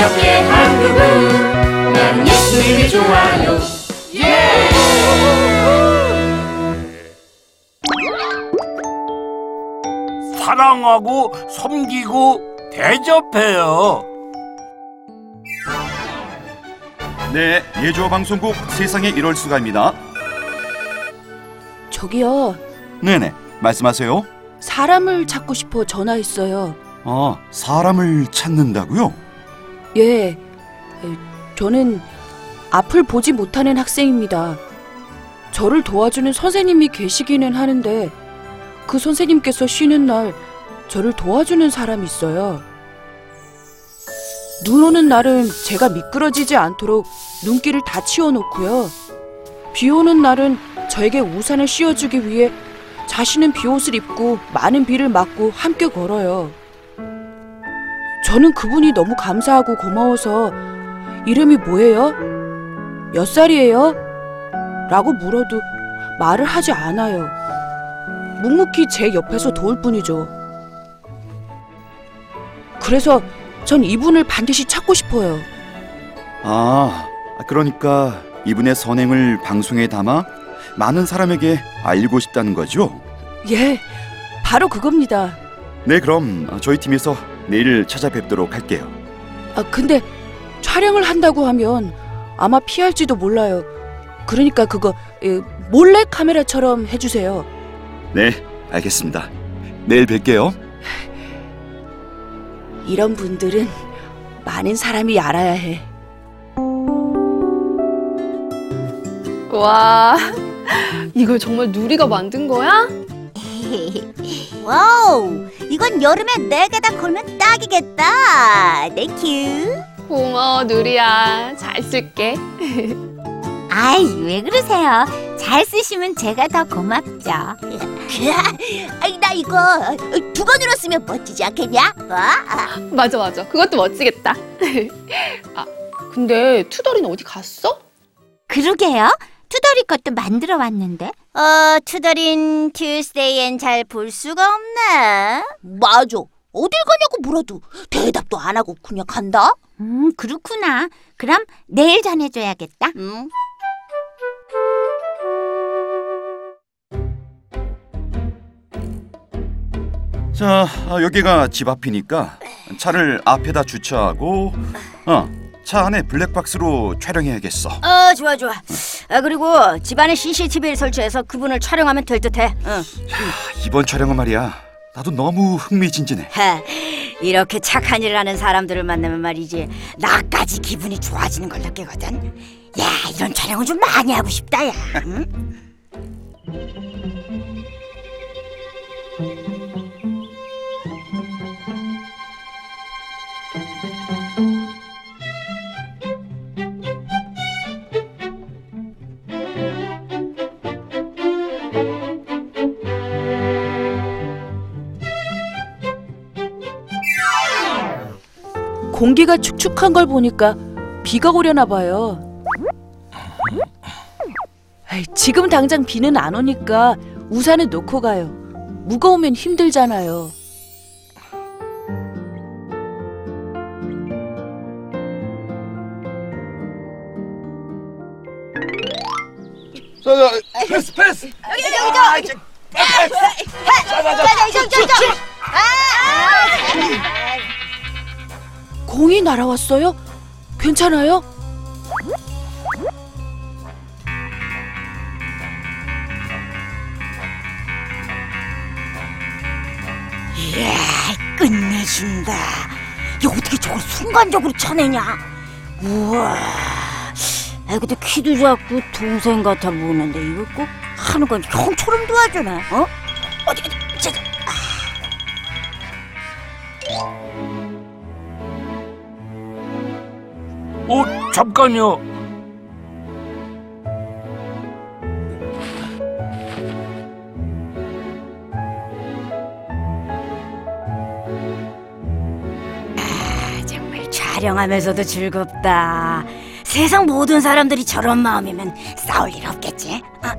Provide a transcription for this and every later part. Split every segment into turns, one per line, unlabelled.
기억해 한국은 나는 예수님이 좋아요 예!
사랑하고 섬기고 대접해요.
네, 예조 방송국 세상에 이럴 수가입니다.
저기요,
네네, 말씀하세요.
사람을 찾고 싶어 전화했어요.
아, 사람을 찾는다고요?
예, 에, 저는 앞을 보지 못하는 학생입니다. 저를 도와주는 선생님이 계시기는 하는데 그 선생님께서 쉬는 날 저를 도와주는 사람이 있어요. 눈 오는 날은 제가 미끄러지지 않도록 눈길을 다 치워놓고요. 비 오는 날은 저에게 우산을 씌워주기 위해 자신은 비옷을 입고 많은 비를 맞고 함께 걸어요. 저는 그분이 너무 감사하고 고마워서 이름이 뭐예요? 몇 살이에요? 라고 물어도 말을 하지 않아요. 묵묵히 제 옆에서 도울 뿐이죠. 그래서 전 이분을 반드시 찾고 싶어요.
아, 그러니까 이분의 선행을 방송에 담아 많은 사람에게 알리고 싶다는 거죠?
예, 바로 그겁니다.
네, 그럼 저희 팀에서 내일 찾아뵙도록 할게요.
아, 근데 촬영을 한다고 하면 아마 피할지도 몰라요. 그러니까 그거 에, 몰래 카메라처럼 해주세요.
네, 알겠습니다. 내일 뵐게요.
이런 분들은 많은 사람이 알아야 해.
와, 이걸 정말 누리가 만든 거야?
Wow, 이건 여름에 네 개 다 걸면 딱이겠다. Thank you.
고마워, 누리야. 잘 쓸게.
아이, 왜 그러세요? 잘 쓰시면 제가 더 고맙죠. 아이, 나 이거 두건으로 쓰면 멋지지 않겠냐? 와.
맞아, 맞아. 그것도 멋지겠다. 아, 근데 투덜이는 어디 갔어?
그러게요. 투덜이 것도 만들어 왔는데. 어, 투덜인 튜스데이엔 잘 볼 수가 없네. 맞아. 어딜 가냐고 물어도 대답도 안 하고 그냥 간다. 음, 그렇구나. 그럼 내일 전해줘야겠다. 음.
자, 아, 여기가 집 앞이니까 차를 앞에다 주차하고 어, 차 안에 블랙박스로 촬영해야겠어.
어, 좋아 좋아. 아, 그리고 집안에 CCTV를 설치해서 그분을 촬영하면 될 듯해. 응.
이번 촬영은 말이야. 나도 너무 흥미진진해.
하, 이렇게 착한 일을 하는 사람들을 만나면 말이지 나까지 기분이 좋아지는 걸 느끼거든. 야, 이런 촬영은 좀 많이 하고 싶다, 야. 응?
공기가 축축한 걸 보니까 비가 오려나 봐요. 에이, 지금 당장 비는 안 오니까 우산을 놓고 가요. 무거우면 힘들잖아요.
자, 자, 패스, 패스.
여기 여기 저기. 자, 자, 자, 자, 자.
공이 날아왔어요? 괜찮아요?
이야, 끝내준다. 야, 어떻게 저걸 순간적으로 쳐내냐? 우와. 아, 근데 키도 작고 동생 같아 보이는데 이거 꼭 하는 건 형처럼 도와주네. 어? 어디 어디
어, 잠깐요.
아, 정말 촬영하면서도 즐겁다. 세상 모든 사람들이 저런 마음이면 싸울 일 없겠지. 아,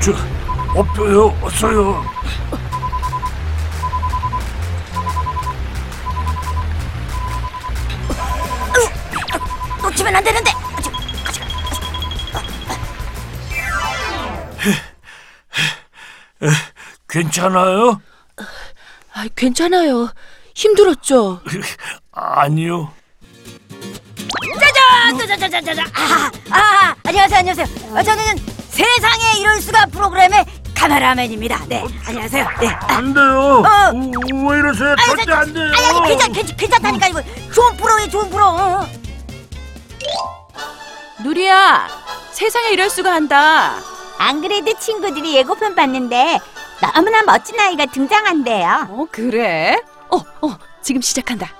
저, 없어요, 없어요.
놓치면 안 되는데.
괜찮아요?
아, 괜찮아요. 힘들었죠?
아니요.
짜자자자자자자. 아, 아, 안녕하세요, 안녕하세요. 어, 저는 세상에 이럴 수가 프로그램의 카메라맨입니다. 네, 안녕하세요. 네. 아,
안 돼요.
어.
우, 왜 이러세요? 절대
저-
안 돼요.
아니, 아니, 괜찮, 괜찮, 괜찮다니까 이거 좋은 프로에 좋은 프로. 어.
누리야, 세상에 이럴 수가 한다.
안 그래도 친구들이 예고편 봤는데 너무나 멋진 아이가 등장한대요.
어, 그래? 어, 어, 지금 시작한다.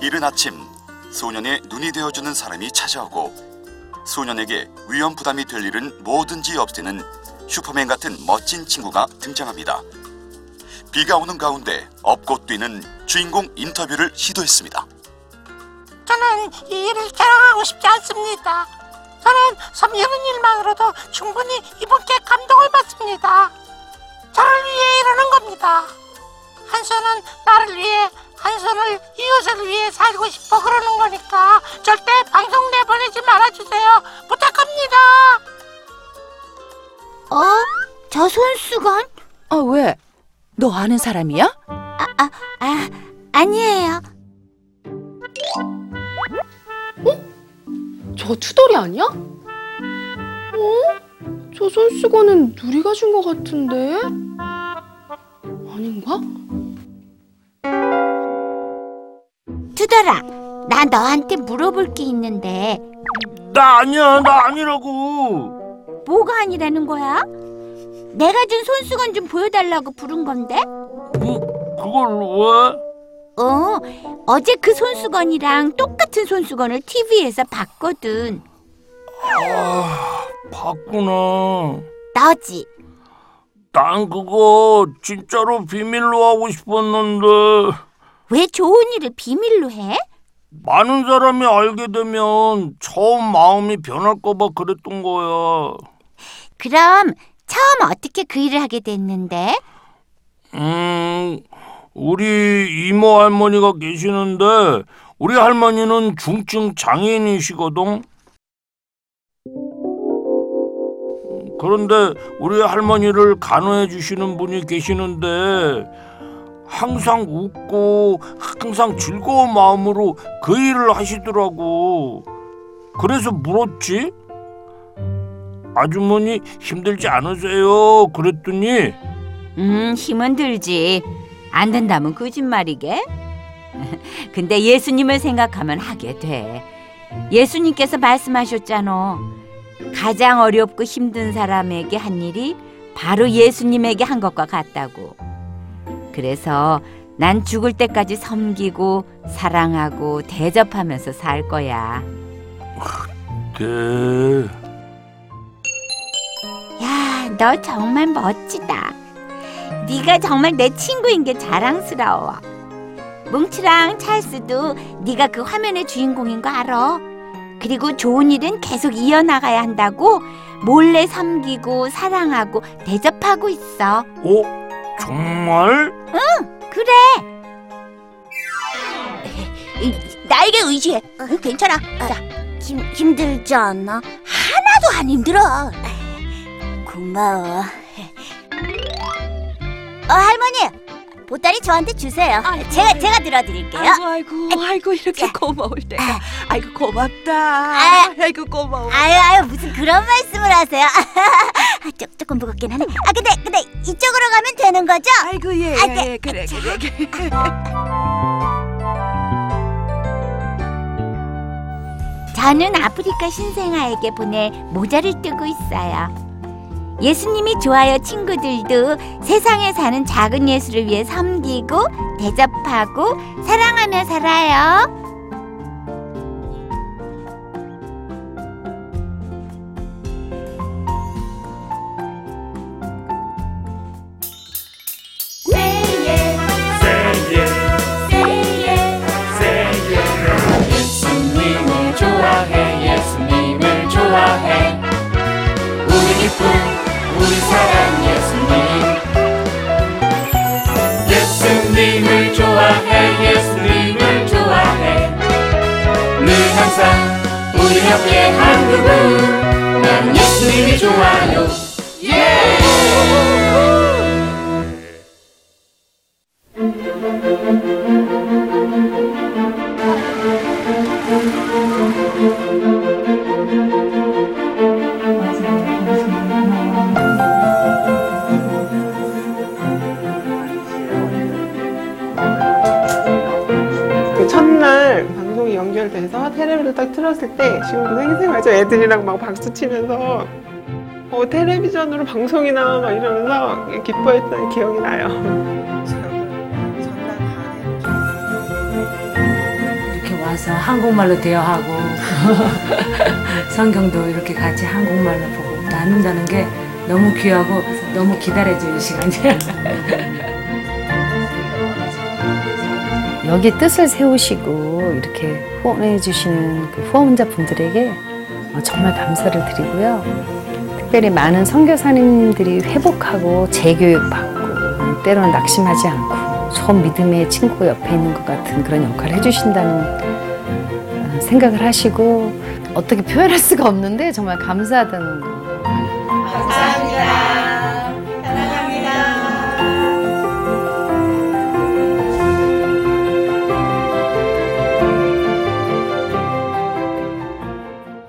이른 아침 소년의 눈이 되어주는 사람이 찾아오고 소년에게 위험 부담이 될 일은 뭐든지 없애는 슈퍼맨 같은 멋진 친구가 등장합니다. 비가 오는 가운데 업고 뛰는 주인공 인터뷰를 시도했습니다.
저는 이 일을 자랑하고 싶지 않습니다. 저는 섬기는 일만으로도 충분히 이분께 감동을 받습니다. 저를 위해 이러는 겁니다. 한 손은 나를 위해, 한 손을 이웃을 위해 살고 싶어 그러는 거니까 절대 방송 내보내지 말아주세요. 부탁합니다.
어? 저 손수건?
어, 왜? 너 아는 사람이야?
아, 아니에요.
저 투덜이 아니야? 어? 저 손수건은 누리가 준 것 같은데? 아닌가?
투덜아, 나 너한테 물어볼 게 있는데
나 아니야, 나 아니라고.
뭐가 아니라는 거야? 내가 준 손수건 좀 보여달라고 부른 건데?
그, 그걸 왜?
어, 어제 그 손수건이랑 똑같은 손수건을 TV에서 봤거든.
봤구나.
너지?
난 그거 진짜로 비밀로 하고 싶었는데
왜 좋은 일을 비밀로 해?
많은 사람이 알게 되면 처음 마음이 변할까봐 그랬던 거야.
그럼 처음 어떻게 그 일을 하게 됐는데?
음, 우리 이모 할머니가 계시는데 우리 할머니는 중증 장애인이시거든. 그런데 우리 할머니를 간호해 주시는 분이 계시는데 항상 웃고 항상 즐거운 마음으로 그 일을 하시더라고. 그래서 물었지. 아주머니 힘들지 않으세요? 그랬더니
음, 힘은 들지. 안 된다면 거짓말이게. 근데 예수님을 생각하면 하게 돼. 예수님께서 말씀하셨잖아. 가장 어렵고 힘든 사람에게 한 일이 바로 예수님에게 한 것과 같다고. 그래서 난 죽을 때까지 섬기고 사랑하고 대접하면서 살 거야.
네.
야, 너 정말 멋지다. 네가 정말 내 친구인 게 자랑스러워. 뭉치랑 찰스도 네가 그 화면의 주인공인 거 알아. 그리고 좋은 일은 계속 이어나가야 한다고 몰래 섬기고 사랑하고 대접하고 있어.
어? 정말?
그래. 나에게 의지해. 괜찮아. 자, 힘, 힘들지 않나? 하나도 안 힘들어. 고마워. 어, 할머니. 보따리 저한테 주세요. 제가 제가 들어드릴게요.
아이고, 아이고, 아이고, 이렇게 고마울 때가. 아이고, 고맙다.
아.
아이고, 고마워.
아유 아유 무슨 그런 말씀을 하세요? 조, 조금 무겁긴 하네. 아 근데 근데 이쪽으로 가면 되는 거죠?
아이고, 예,
아,
예,
네.
예, 그래, 그래, 그래.
저는 아프리카 신생아에게 보낼 모자를 뜨고 있어요. 예수님이 좋아요 친구들도 세상에 사는 작은 예수를 위해 섬기고 대접하고 사랑하며 살아요. 새롭게 한국은 나는 예수님이 좋아요. 예!
그 연결돼서 텔레비를 딱 틀었을 때 지금도 생생하죠. 애들이랑 막 박수 치면서 어, 텔레비전으로 방송이 나와 막 이러면서 기뻐했던 기억이 나요.
이렇게 와서 한국말로 대화하고 성경도 이렇게 같이 한국말로 보고 나눈다는 게 너무 귀하고 너무 기다려지는 시간이에요.
여기 뜻을 세우시고 이렇게 후원해 주시는 그 후원자분들에게 어, 정말 감사를 드리고요. 특별히 많은 선교사님들이 회복하고 재교육받고 때로는 낙심하지 않고 처음 믿음의 친구 옆에 있는 것 같은 그런 역할을 해주신다는 어, 생각을 하시고 어떻게 표현할 수가 없는데 정말 감사하다는 거